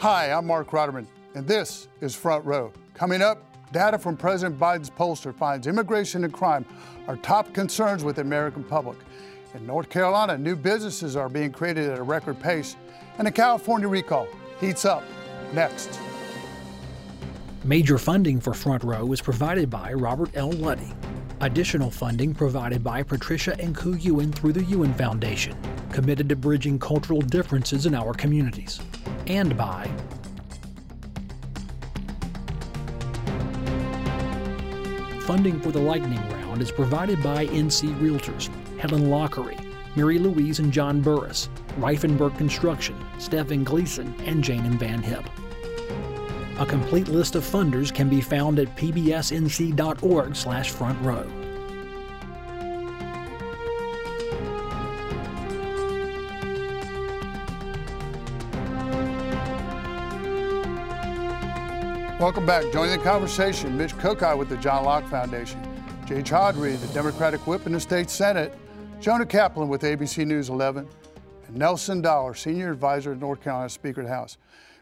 Hi, I'm Marc Rotterman, and this is Front Row. Coming up, data from President Biden's pollster finds immigration and crime are top concerns with the American public. In North Carolina, new businesses are being created at a record pace, and the California recall heats up. Next. Major funding for Front Row is provided by Robert L. Luddy. Additional funding provided by Patricia and Ku Ewan through the Ewan Foundation, committed to bridging cultural differences in our communities. And by Funding for the lightning round is provided by NC Realtors, Helen Lockery, Mary Louise and John Burris, Reifenberg Construction, Stephen Gleason, and Jane and Van Hip. A complete list of funders can be found at pbsnc.org slash front row. Welcome back. Joining the conversation, Mitch Kokai with the John Locke Foundation, Jay Chaudhuri, the Democratic whip in the state Senate, Jonah Kaplan with ABC News 11, and Nelson Dollar, Senior Advisor at North Carolina Speaker of the House.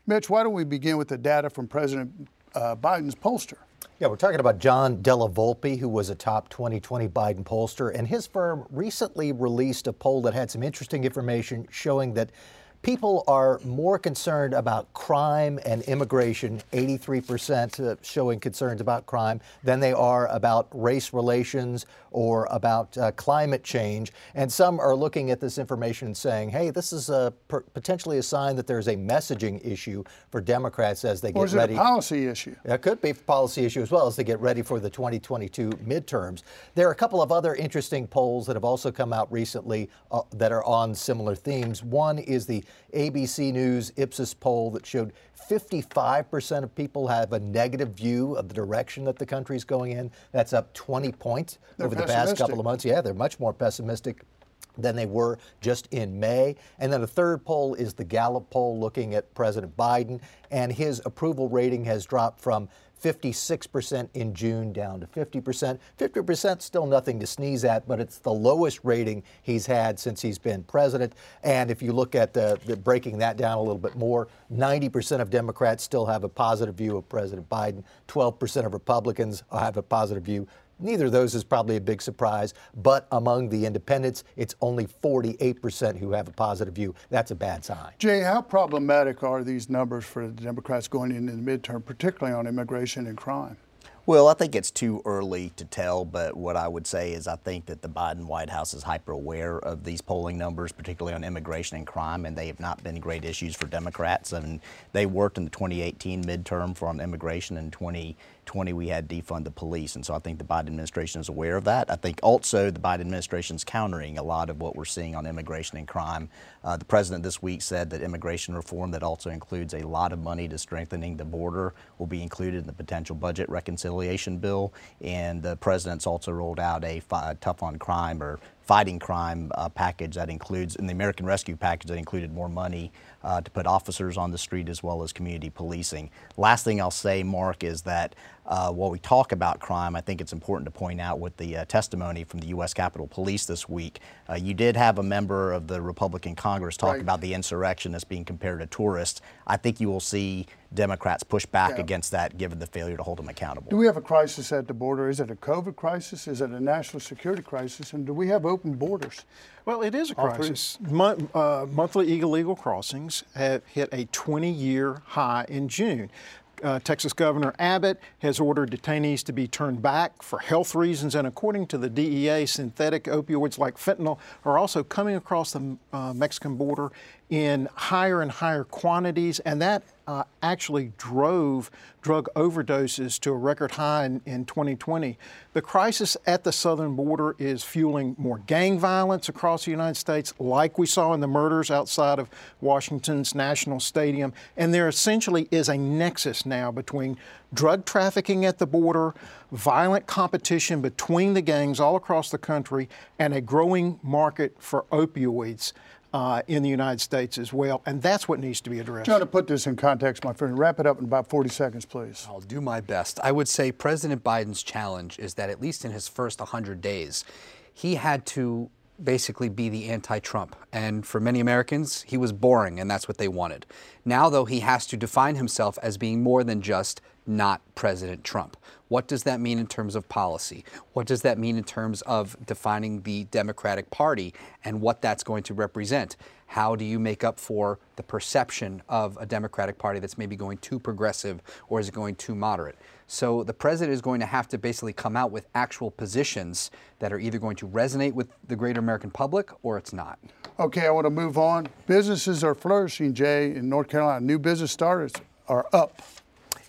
Mitch, why don't we begin with the data from President uh, Biden's pollster? Yeah, we're talking about John Della Volpe, who was a top 2020 Biden pollster, and his firm recently released a poll that had some interesting information showing that people are more concerned about crime and immigration, 83% uh, showing concerns about crime, than they are about race relations or about uh, climate change. And some are looking at this information and saying, hey, this is a, potentially a sign that there's a messaging issue for Democrats as they or get ready. Or is it a policy issue? It could be a policy issue as well as they get ready for the 2022 midterms. There are a couple of other interesting polls that have also come out recently uh, that are on similar themes. One is the ABC News Ipsos poll that showed 55% of people have a negative view of the direction that the country is going in. That's up 20 points they're over the past couple of months. Yeah, they're much more pessimistic than they were just in May. And then the third poll is the Gallup poll looking at President Biden, and his approval rating has dropped from 56% in June down to 50%. 50% still nothing to sneeze at, but it's the lowest rating he's had since he's been president. And if you look at the, the breaking that down a little bit more, 90% of Democrats still have a positive view of President Biden. 12% of Republicans have a positive view. Neither of those is probably a big surprise, but among the independents, it's only 48% who have a positive view. That's a bad sign. Jay, how problematic are these numbers for the Democrats going into the midterm, particularly on immigration and crime? Well, I think it's too early to tell, but what I would say is I think that the Biden White House is hyper aware of these polling numbers, particularly on immigration and crime, and they have not been great issues for Democrats. And they worked in the 2018 midterm for on immigration and 20 20, we had defund the police. And so I think the Biden administration is aware of that. I think also the Biden administration is countering a lot of what we're seeing on immigration and crime. Uh, the president this week said that immigration reform that also includes a lot of money to strengthening the border will be included in the potential budget reconciliation bill. And the president's also rolled out a tough on crime or fighting crime uh, package that includes, in the American Rescue package, that included more money uh, to put officers on the street as well as community policing. Last thing I'll say, Mark, is that uh, while we talk about crime, I think it's important to point out with the uh, testimony from the U.S. Capitol Police this week, uh, you did have a member of the Republican Congress talk right. about the insurrection as being compared to tourists. I think you will see Democrats push back yeah. against that given the failure to hold them accountable. Do we have a crisis at the border? Is it a COVID crisis? Is it a national security crisis? And do we have open borders? Well, it is a crisis. Mon- uh, monthly illegal crossings have hit a 20 year high in June uh, Texas Governor Abbott has ordered detainees to be turned back for health reasons, and according to the DEA, synthetic opioids like fentanyl are also coming across the uh, Mexican border in higher and higher quantities, and that uh, actually drove drug overdoses to a record high in, in 2020. The crisis at the southern border is fueling more gang violence across the United States, like we saw in the murders outside of Washington's National Stadium. And there essentially is a nexus now between drug trafficking at the border, violent competition between the gangs all across the country, and a growing market for opioids uh, in the United States as well, and that's what needs to be addressed. Trying to put this in context, my friend. Wrap it up in about 40 seconds, please. I'll do my best. I would say President Biden's challenge is that at least in his first 100 days, he had to basically be the anti Trump. And for many Americans, he was boring, and that's what they wanted. Now, though, he has to define himself as being more than just not President Trump. What does that mean in terms of policy? What does that mean in terms of defining the Democratic Party and what that's going to represent? How do you make up for the perception of a Democratic Party that's maybe going too progressive or is it going too moderate? So the president is going to have to basically come out with actual positions that are either going to resonate with the greater American public or it's not. Okay, I want to move on. Businesses are flourishing, Jay, in North Carolina. New business starters are up.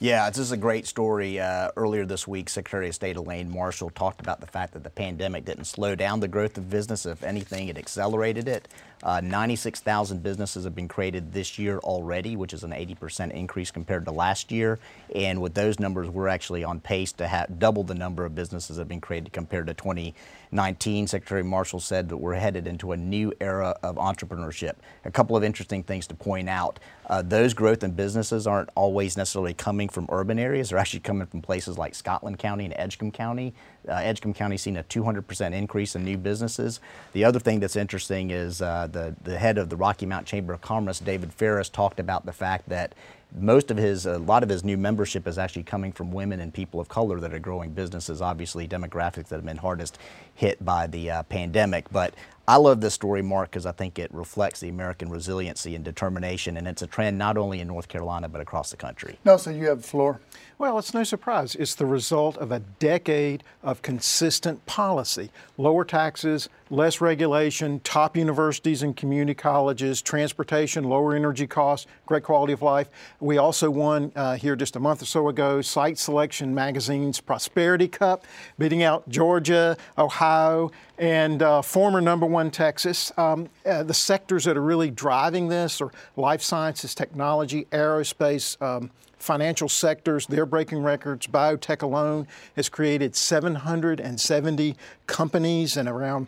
Yeah, this is a great story. Uh, earlier this week, Secretary of State Elaine Marshall talked about the fact that the pandemic didn't slow down the growth of business. If anything, it accelerated it. Uh, 96,000 businesses have been created this year already, which is an 80% increase compared to last year. And with those numbers, we're actually on pace to have double the number of businesses that have been created compared to 2019. Secretary Marshall said that we're headed into a new era of entrepreneurship. A couple of interesting things to point out. Uh, those growth in businesses aren't always necessarily coming from urban areas. They're actually coming from places like Scotland County and Edgecombe County. Uh, Edgecombe County seen a 200% increase in new businesses. The other thing that's interesting is uh, the, the head of the Rocky Mount Chamber of Commerce, David Ferris, talked about the fact that most of his, a lot of his new membership is actually coming from women and people of color that are growing businesses, obviously demographics that have been hardest hit by the uh, pandemic. But I love this story, Mark, because I think it reflects the American resiliency and determination, and it's a trend not only in North Carolina, but across the country. Nelson, you have the floor. Well, it's no surprise. It's the result of a decade of consistent policy. Lower taxes, less regulation, top universities and community colleges, transportation, lower energy costs, great quality of life. We also won uh, here just a month or so ago Site Selection Magazine's Prosperity Cup, beating out Georgia, Ohio, and uh, former number one Texas. Um, uh, the sectors that are really driving this are life sciences, technology, aerospace, um, financial sectors, they're breaking records. Biotech alone has created 770 companies and around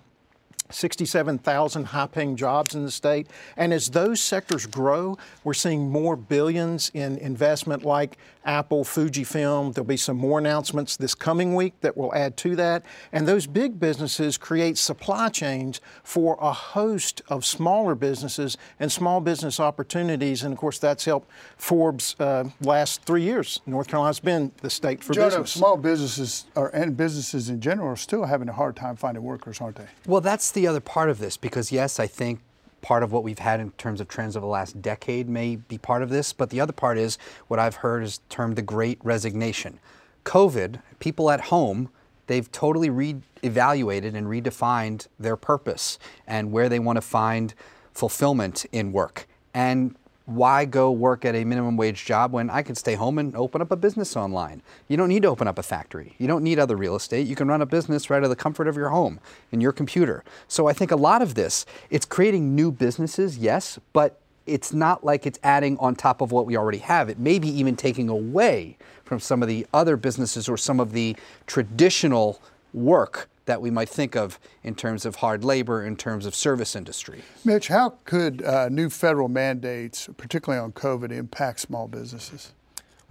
67,000 high paying jobs in the state. And as those sectors grow, we're seeing more billions in investment like Apple, Fujifilm. There'll be some more announcements this coming week that will add to that. And those big businesses create supply chains for a host of smaller businesses and small business opportunities. And of course, that's helped Forbes uh, last three years. North Carolina's been the state for Jonah, business. small businesses are, and businesses in general are still having a hard time finding workers, aren't they? Well, that's the other part of this because, yes, I think part of what we've had in terms of trends over the last decade may be part of this, but the other part is what I've heard is termed the great resignation. COVID, people at home, they've totally re-evaluated and redefined their purpose and where they want to find fulfillment in work. And why go work at a minimum wage job when I could stay home and open up a business online? You don't need to open up a factory. You don't need other real estate. You can run a business right out of the comfort of your home in your computer. So I think a lot of this, it's creating new businesses, yes, but it's not like it's adding on top of what we already have. It may be even taking away from some of the other businesses or some of the traditional work that we might think of in terms of hard labor, in terms of service industry. Mitch, how could uh, new federal mandates, particularly on COVID, impact small businesses?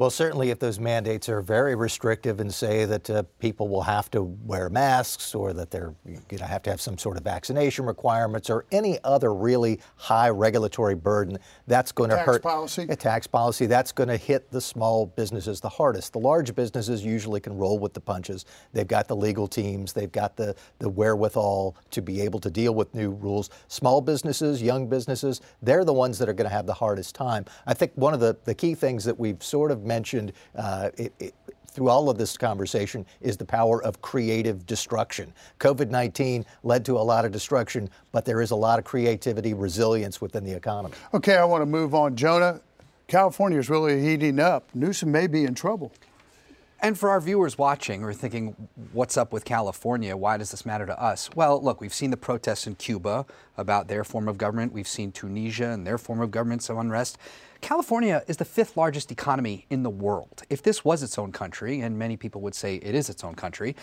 Well, certainly if those mandates are very restrictive and say that uh, people will have to wear masks or that they're going to have to have some sort of vaccination requirements or any other really high regulatory burden, that's going to hurt. policy? A tax policy. That's going to hit the small businesses the hardest. The large businesses usually can roll with the punches. They've got the legal teams. They've got the, the wherewithal to be able to deal with new rules. Small businesses, young businesses, they're the ones that are going to have the hardest time. I think one of the, the key things that we've sort of mentioned uh, it, it, through all of this conversation is the power of creative destruction. COVID 19 led to a lot of destruction, but there is a lot of creativity, resilience within the economy. Okay, I want to move on. Jonah, California is really heating up. Newsom may be in trouble. And for our viewers watching or thinking, what's up with California? Why does this matter to us? Well, look, we've seen the protests in Cuba about their form of government. We've seen Tunisia and their form of government, some unrest. California is the fifth largest economy in the world. If this was its own country, and many people would say it is its own country,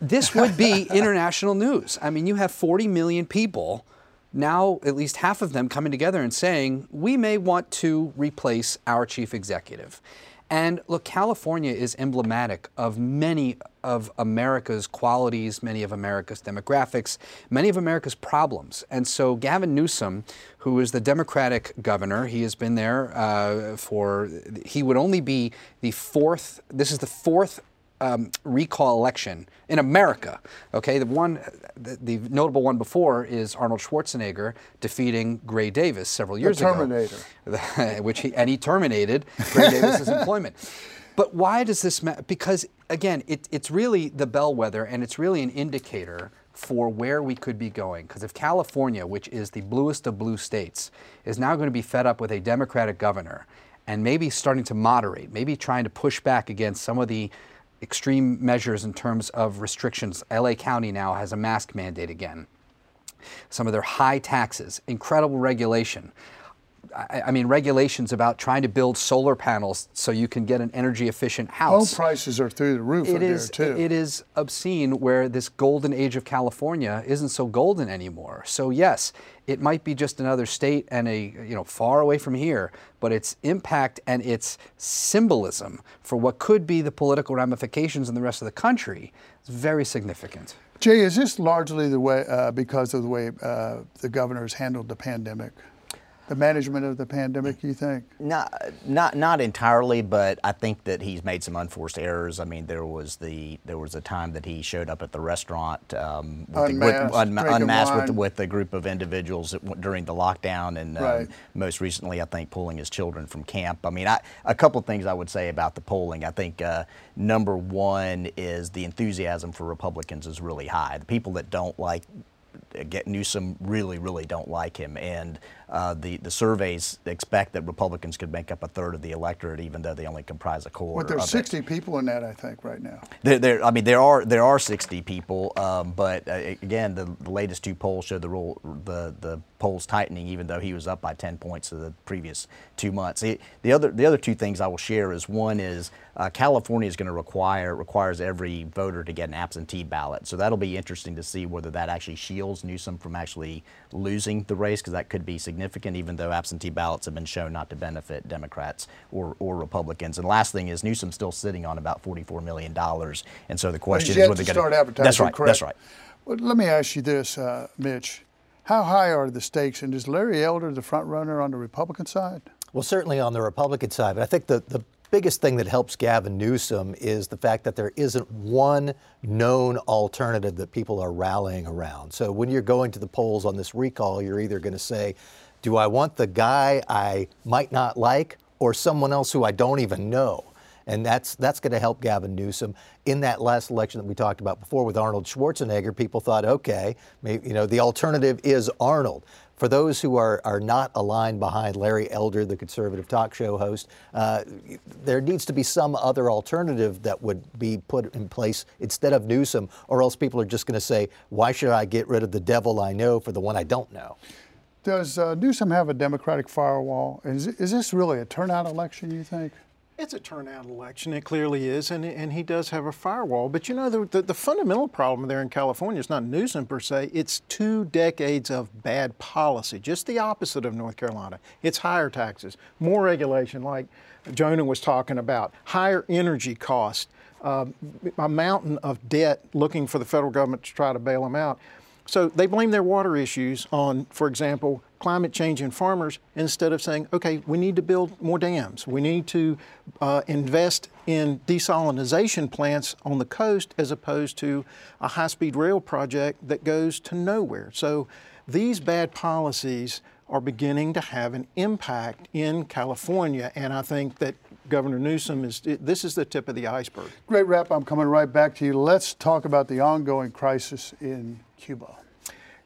this would be international news. I mean, you have 40 million people now at least half of them coming together and saying, we may want to replace our chief executive. And look, California is emblematic of many of America's qualities, many of America's demographics, many of America's problems. And so Gavin Newsom, who is the Democratic governor, he has been there uh, for, he would only be the fourth, this is the fourth um, recall election in America. Okay, the one, the, the, notable one before is Arnold Schwarzenegger defeating Gray Davis several years the Terminator. ago, which he and he terminated Gray Davis's employment. But why does this matter? Because again, it, it's really the bellwether, and it's really an indicator for where we could be going. Because if California, which is the bluest of blue states, is now going to be fed up with a Democratic governor and maybe starting to moderate, maybe trying to push back against some of the extreme measures in terms of restrictions. LA County now has a mask mandate again. Some of their high taxes, incredible regulation. I, I mean, regulations about trying to build solar panels so you can get an energy efficient house. Home prices are through the roof it is, there, too. It is obscene where this golden age of California isn't so golden anymore. So, yes, it might be just another state and a, you know, far away from here, but its impact and its symbolism for what could be the political ramifications in the rest of the country is very significant. Jay, is this largely the way uh, because of the way uh, the governors handled the pandemic? The management of the pandemic, you think? Not, not, not entirely, but I think that he's made some unforced errors. I mean, there was the there was a time that he showed up at the restaurant um, with unmasked, the, with, un, unmasked with, with, a group of individuals during the lockdown, and um, right. most recently, I think pulling his children from camp. I mean, I, a couple things I would say about the polling. I think uh, number one is the enthusiasm for Republicans is really high. The people that don't like get Newsom really, really don't like him, and uh, the the surveys expect that Republicans could make up a third of the electorate, even though they only comprise a quarter. But there's 60 it. people in that, I think, right now. There, there I mean, there are there are 60 people, um, but uh, again, the, the, latest two polls show the rule, the the polls tightening, even though he was up by 10 points in the previous two months. The, the other the other two things I will share is one is uh, California is going to require requires every voter to get an absentee ballot, so that'll be interesting to see whether that actually shields Newsom from actually losing the race, because that could be significant, even though absentee ballots have been shown not to benefit Democrats or, or Republicans. And last thing is Newsom's still sitting on about $44 million, and so the question is whether they're going to start advertising. That's right. Correct. That's right. Well, let me ask you this, uh, Mitch. How high are the stakes, and is Larry Elder the front runner on the Republican side? Well, certainly on the Republican side, but I think the, the biggest thing that helps Gavin Newsom is the fact that there isn't one known alternative that people are rallying around. So when you're going to the polls on this recall, you're either going to say, do I want the guy I might not like or someone else who I don't even know? And that's that's going to help Gavin Newsom. In that last election that we talked about before with Arnold Schwarzenegger, people thought, okay, maybe, you know, the alternative is Arnold. For those who are, are not aligned behind Larry Elder, the conservative talk show host, uh, there needs to be some other alternative that would be put in place instead of Newsom, or else people are just going to say, why should I get rid of the devil I know for the one I don't know? Does uh, Newsom have a Democratic firewall? Is, is this really a turnout election, you think? It's a turnout election. It clearly is, and, and he does have a firewall. But you know, the, the, the, fundamental problem there in California is not Newsom per se. It's two decades of bad policy, just the opposite of North Carolina. It's higher taxes, more regulation, like Jonah was talking about, higher energy costs, uh, a mountain of debt looking for the federal government to try to bail them out. So they blame their water issues on, for example, climate change and farmers instead of saying, okay, we need to build more dams. We need to uh, invest in desalination plants on the coast as opposed to a high speed rail project that goes to nowhere. So these bad policies are beginning to have an impact in California, and I think that Governor Newsom is, this is the tip of the iceberg. Great wrap. I'm coming right back to you. Let's talk about the ongoing crisis in Cuba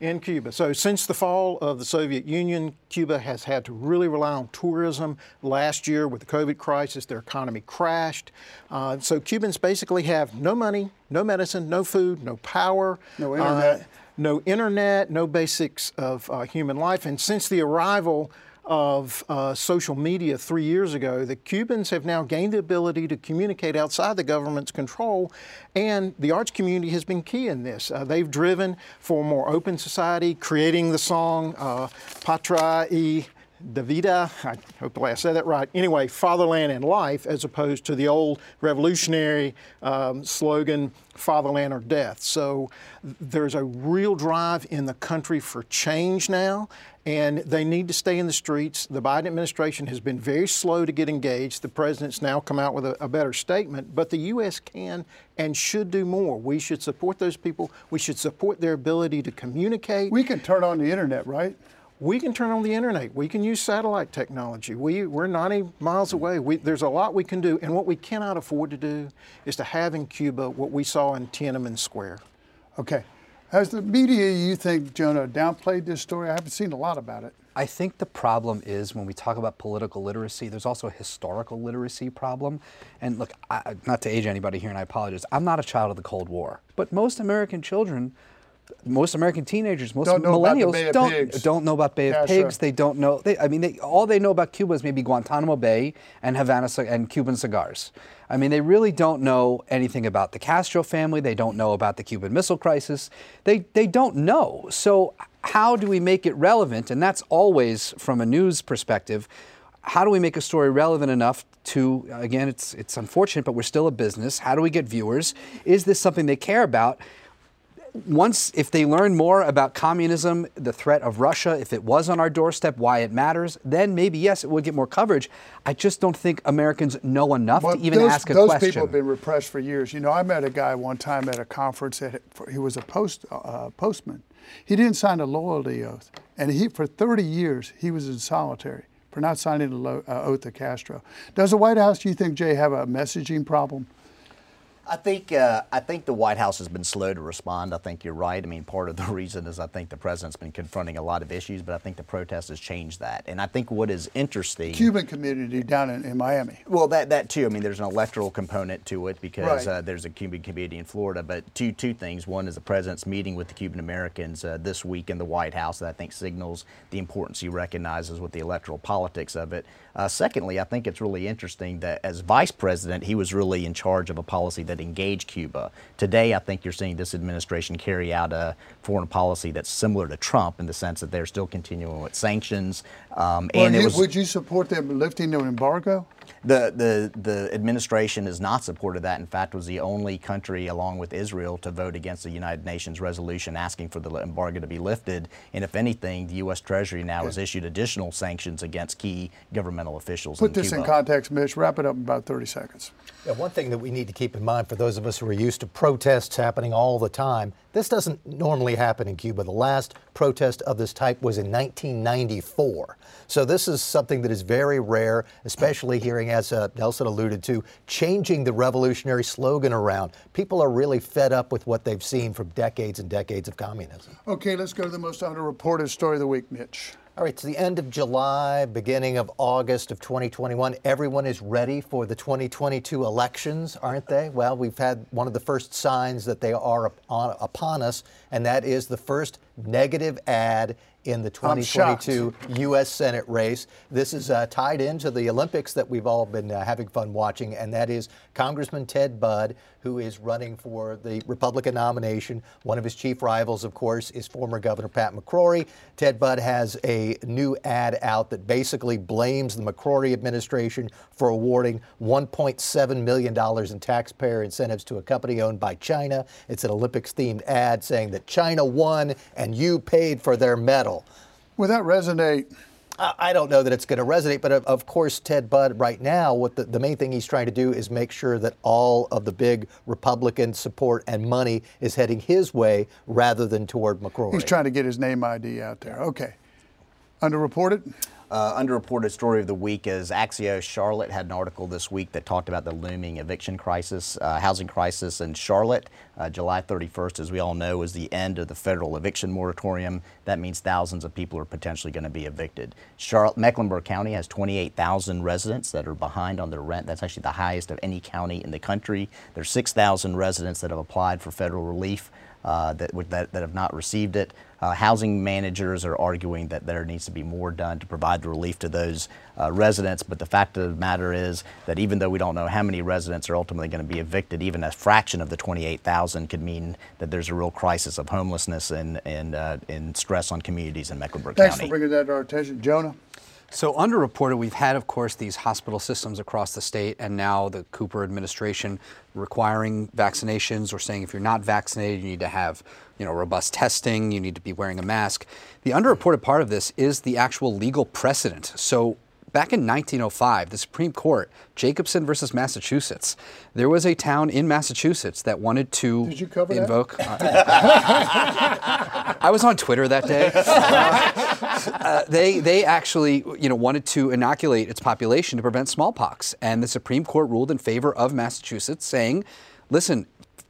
in Cuba. So since the fall of the Soviet Union, Cuba has had to really rely on tourism. Last year, with the COVID crisis, their economy crashed. Uh, so Cubans basically have no money, no medicine, no food, no power. No internet. Uh, no internet, no basics of uh, human life. And since the arrival of uh, social media three years ago, the Cubans have now gained the ability to communicate outside the government's control, and the arts community has been key in this. Uh, they've driven for a more open society, creating the song uh, Patria y Davida, I hope I said that right. Anyway, fatherland and life, as opposed to the old revolutionary um, slogan, fatherland or death. So there's a real drive in the country for change now, and they need to stay in the streets. The Biden administration has been very slow to get engaged. The president's now come out with a, a better statement, but the U.S. can and should do more. We should support those people. We should support their ability to communicate. We can turn on the internet, right? We can turn on the internet. We can use satellite technology. We, we're 90 miles mm-hmm. away. We, there's a lot we can do. And what we cannot afford to do is to have in Cuba what we saw in Tiananmen Square. Okay. Has the media, you think, Jonah, downplayed this story? I haven't seen a lot about it. I think the problem is when we talk about political literacy, there's also a historical literacy problem. And look, I, not to age anybody here, and I apologize, I'm not a child of the Cold War, but most American children most American teenagers, most don't millennials don't don't know about Bay of yeah, Pigs. Sure. They don't know. They, I mean, they, all they know about Cuba is maybe Guantanamo Bay and Havana and Cuban cigars. I mean, they really don't know anything about the Castro family. They don't know about the Cuban Missile Crisis. They they don't know. So how do we make it relevant? And that's always from a news perspective. How do we make a story relevant enough to again? It's it's unfortunate, but we're still a business. How do we get viewers? Is this something they care about? Once, if they learn more about communism, the threat of Russia, if it was on our doorstep, why it matters, then maybe yes, it would get more coverage. I just don't think Americans know enough well, to even those, ask a those question. Those people have been repressed for years. You know, I met a guy one time at a conference that he was a post uh, postman. He didn't sign a loyalty oath, and he for 30 years he was in solitary for not signing the lo- uh, oath to Castro. Does the White House, do you think, Jay, have a messaging problem? I think uh, I think the White House has been slow to respond. I think you're right. I mean, part of the reason is I think the president's been confronting a lot of issues, but I think the protest has changed that. And I think what is interesting, Cuban community down in, in Miami. Well, that that too. I mean, there's an electoral component to it because right. uh, there's a Cuban community in Florida. But two two things. One is the president's meeting with the Cuban Americans uh, this week in the White House that I think signals the importance he recognizes with the electoral politics of it. Uh, secondly, I think it's really interesting that as vice president, he was really in charge of a policy that engaged Cuba. Today, I think you're seeing this administration carry out a foreign policy that's similar to Trump in the sense that they're still continuing with sanctions. Um, well, and you, was, would you support them lifting the embargo? The, the, the administration has not supported that. In fact, was the only country, along with Israel, to vote against the United Nations resolution asking for the embargo to be lifted. And if anything, the U.S. Treasury now okay. has issued additional sanctions against key governmental officials. Put in this Cuba. in context, Mitch. Wrap it up in about 30 seconds. Yeah, one thing that we need to keep in mind for those of us who are used to protests happening all the time, this doesn't normally happen in Cuba. The last protest of this type was in 1994. So this is something that is very rare, especially hearing, as uh, Nelson alluded to, changing the revolutionary slogan around. People are really fed up with what they've seen from decades and decades of communism. Okay, let's go to the most underreported story of the week, Mitch. All right, it's the end of July, beginning of August of 2021. Everyone is ready for the 2022 elections, aren't they? Well, we've had one of the first signs that they are upon us, and that is the first negative ad in the 2022 U.S. Senate race. This is uh, tied into the Olympics that we've all been uh, having fun watching, and that is Congressman Ted Budd, who is running for the Republican nomination. One of his chief rivals, of course, is former Governor Pat McCrory. Ted Budd has a new ad out that basically blames the McCrory administration for awarding $1.7 million in taxpayer incentives to a company owned by China. It's an Olympics themed ad saying that China won and you paid for their medal. Would that resonate? I don't know that it's going to resonate, but of course, Ted Budd, right now, what the, the main thing he's trying to do is make sure that all of the big Republican support and money is heading his way rather than toward McCrory. He's trying to get his name ID out there. Okay. Underreported? Uh, underreported story of the week is Axios Charlotte had an article this week that talked about the looming eviction crisis, uh, housing crisis in Charlotte. Uh, July 31st, as we all know, is the end of the federal eviction moratorium. That means thousands of people are potentially going to be evicted. Charlotte, Mecklenburg County has 28,000 residents that are behind on their rent. That's actually the highest of any county in the country. There's 6,000 residents that have applied for federal relief uh, that, that, that have not received it. Uh, housing managers are arguing that there needs to be more done to provide the relief to those uh, residents. But the fact of the matter is that even though we don't know how many residents are ultimately going to be evicted, even a fraction of the 28,000 could mean that there's a real crisis of homelessness and, and, uh, and stress on communities in Mecklenburg Thanks County. Thanks for bringing that to our attention. Jonah? So, underreported, we've had, of course, these hospital systems across the state, and now the Cooper administration requiring vaccinations or saying if you're not vaccinated, you need to have you know, robust testing, you need to be wearing a mask. The underreported part of this is the actual legal precedent. So, back in 1905, the Supreme Court, Jacobson versus Massachusetts, there was a town in Massachusetts that wanted to Did you cover invoke. Uh, I was on Twitter that day. Uh, Uh, they they actually you know wanted to inoculate its population to prevent smallpox, and the Supreme Court ruled in favor of Massachusetts, saying, "Listen,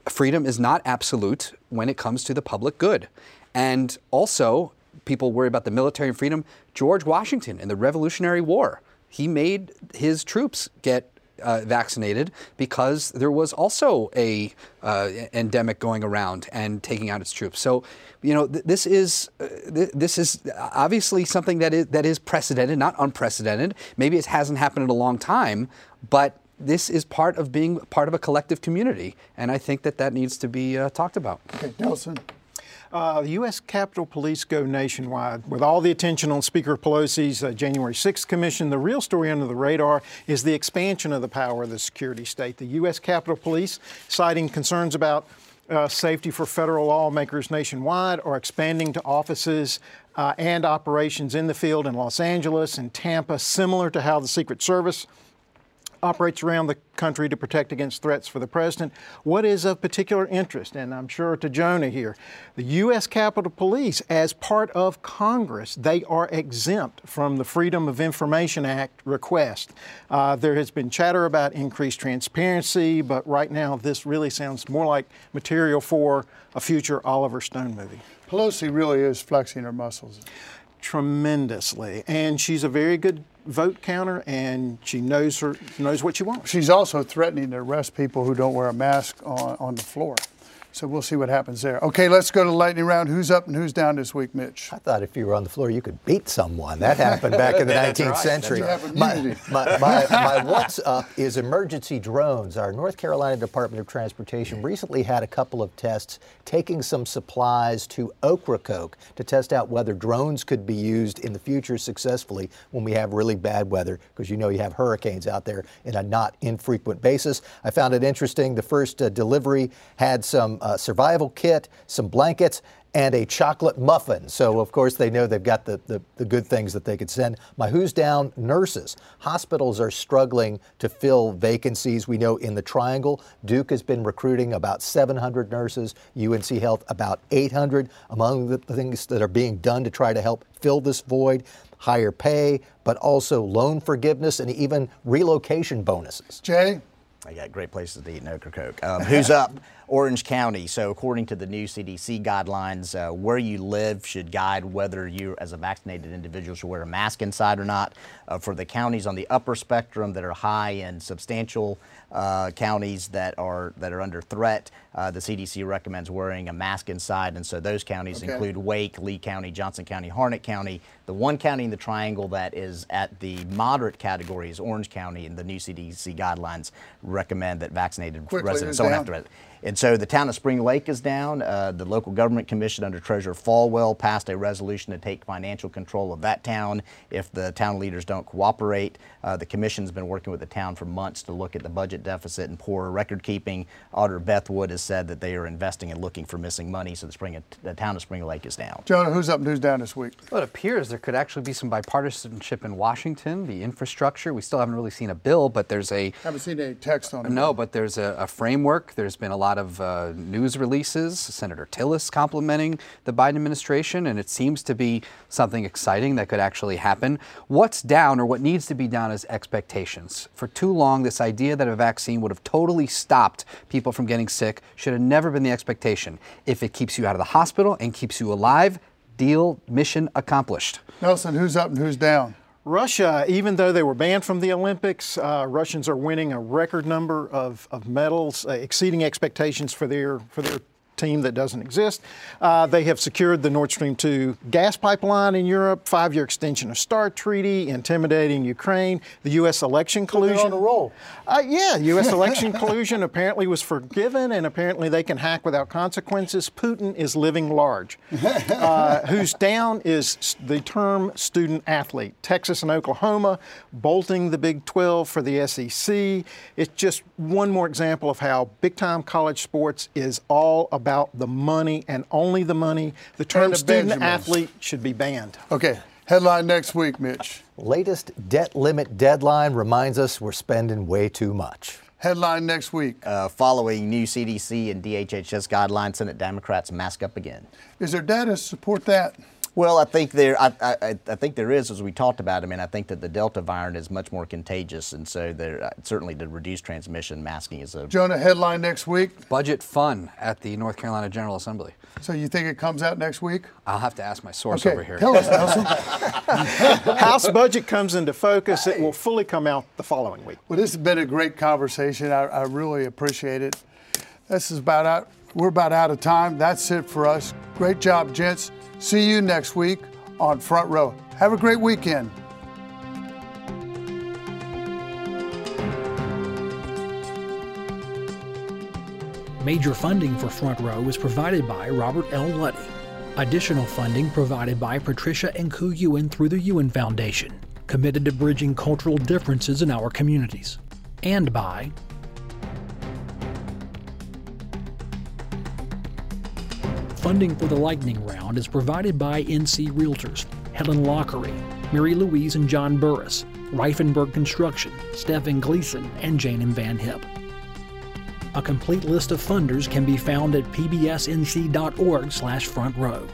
freedom is not absolute when it comes to the public good," and also people worry about the military and freedom. George Washington in the Revolutionary War, he made his troops get uh, vaccinated because there was also a uh, endemic going around and taking out its troops. So, you know, th- this is uh, th- this is obviously something that is that is precedented, not unprecedented. Maybe it hasn't happened in a long time, but this is part of being part of a collective community, and I think that that needs to be uh, talked about. Okay, Nelson. Uh, the U.S. Capitol Police go nationwide. With all the attention on Speaker Pelosi's uh, January 6th commission, the real story under the radar is the expansion of the power of the security state. The U.S. Capitol Police, citing concerns about uh, safety for federal lawmakers nationwide, are expanding to offices uh, and operations in the field in Los Angeles and Tampa, similar to how the Secret Service operates around the country to protect against threats for the president. What is of particular interest, and I'm sure to Jonah here, the U.S. Capitol Police, as part of Congress, they are exempt from the Freedom of Information Act request. Uh, there has been chatter about increased transparency, but right now this really sounds more like material for a future Oliver Stone movie. Pelosi really is flexing her muscles. Tremendously, and she's a very good vote counter, and she knows her knows what she wants. She's also threatening to arrest people who don't wear a mask on, on the floor. So we'll see what happens there. Okay, let's go to the lightning round. Who's up and who's down this week, Mitch? I thought if you were on the floor, you could beat someone. That happened back in the 19th right. century. My, my, my, my what's up is emergency drones. Our North Carolina Department of Transportation recently had a couple of tests taking some supplies to Ocracoke to test out whether drones could be used in the future successfully when we have really bad weather, because you know you have hurricanes out there in a not infrequent basis. I found it interesting. The first uh, delivery had some uh, survival kit, some blankets, and a chocolate muffin. So, of course, they know they've got the, the, the, good things that they could send. My Who's Down nurses. Hospitals are struggling to fill vacancies. We know in the Triangle, Duke has been recruiting about 700 nurses, UNC Health about 800. Among the things that are being done to try to help fill this void, higher pay, but also loan forgiveness and even relocation bonuses. Jay? I got great places to eat in Ocracoke. Um, who's up? Orange County. So, according to the new CDC guidelines, uh, where you live should guide whether you, as a vaccinated individual, should wear a mask inside or not. Uh, for the counties on the upper spectrum that are high and substantial uh, counties that are that are under threat, uh, the CDC recommends wearing a mask inside, and so those counties Okay. include Wake, Lee County, Johnston County, Harnett County. The one county in the Triangle that is at the moderate category is Orange County, and the new CDC guidelines recommend that vaccinated Quickly, residents don't down? have to. Re- And so the town of Spring Lake is down. Uh, the local government commission under Treasurer Folwell passed a resolution to take financial control of that town if the town leaders don't cooperate. Uh, the commission's been working with the town for months to look at the budget deficit and poor record keeping. Auditor Beth Wood has said that they are investing and looking for missing money, so the, Spring, the town of Spring Lake is down. Jonah, who's up and who's down this week? Well, it appears there could actually be some bipartisanship in Washington. The infrastructure, we still haven't really seen a bill, but there's a Haven't seen any text on it. no, but there's a, a framework. There's been a lot of uh, news releases. Senator Tillis complimenting the Biden administration, and it seems to be something exciting that could actually happen. What's down, or what needs to be down, is expectations. For too long, this idea that a vaccine would have totally stopped people from getting sick should have never been the expectation. If it keeps you out of the hospital and keeps you alive, deal mission accomplished. Nelson, who's up and who's down? Russia, even though they were banned from the Olympics, uh, Russians are winning a record number of, of medals, uh, exceeding expectations for their for their team that doesn't exist. Uh, they have secured the Nord Stream 2 gas pipeline in Europe, five year extension of START treaty, intimidating Ukraine, the U.S. election collusion. on a roll. Uh, yeah, U.S. election collusion apparently was forgiven, and apparently they can hack without consequences. Putin is living large. Uh, who's down is the term student athlete. Texas and Oklahoma bolting the Big 12 for the SEC. It's just one more example of how big time college sports is all about the money and only the money. The term the student Benjamins. athlete should be banned. Okay, headline next week, Mitch. Latest debt limit deadline reminds us we're spending way too much. Headline next week. Uh, following new CDC and DHHS guidelines, Senate Democrats mask up again. Is there data to support that? Well, I think there, I, I, I think there is, as we talked about. I mean, I think that the Delta variant is much more contagious, and so there uh, certainly to reduce transmission, masking is a. Jonah, headline next week. Budget fun at the North Carolina General Assembly. So you think it comes out next week? I'll have to ask my source Okay, over here. tell us, Nelson. House budget comes into focus. It will fully come out the following week. Well, this has been a great conversation. I, I really appreciate it. This is about out. We're about out of time. That's it for us. Great job, gents. See you next week on Front Row. Have a great weekend. Major funding for Front Row is provided by Robert L. Luddy. Additional funding provided by Patricia and Ku Ewan through the Ewan Foundation, committed to bridging cultural differences in our communities. And by Funding for the lightning round is provided by NC Realtors, Helen Lockery, Mary Louise and John Burris, Reifenberg Construction, Stephen Gleason, and Jane and Van Hip. A complete list of funders can be found at pbsnc.org/front row.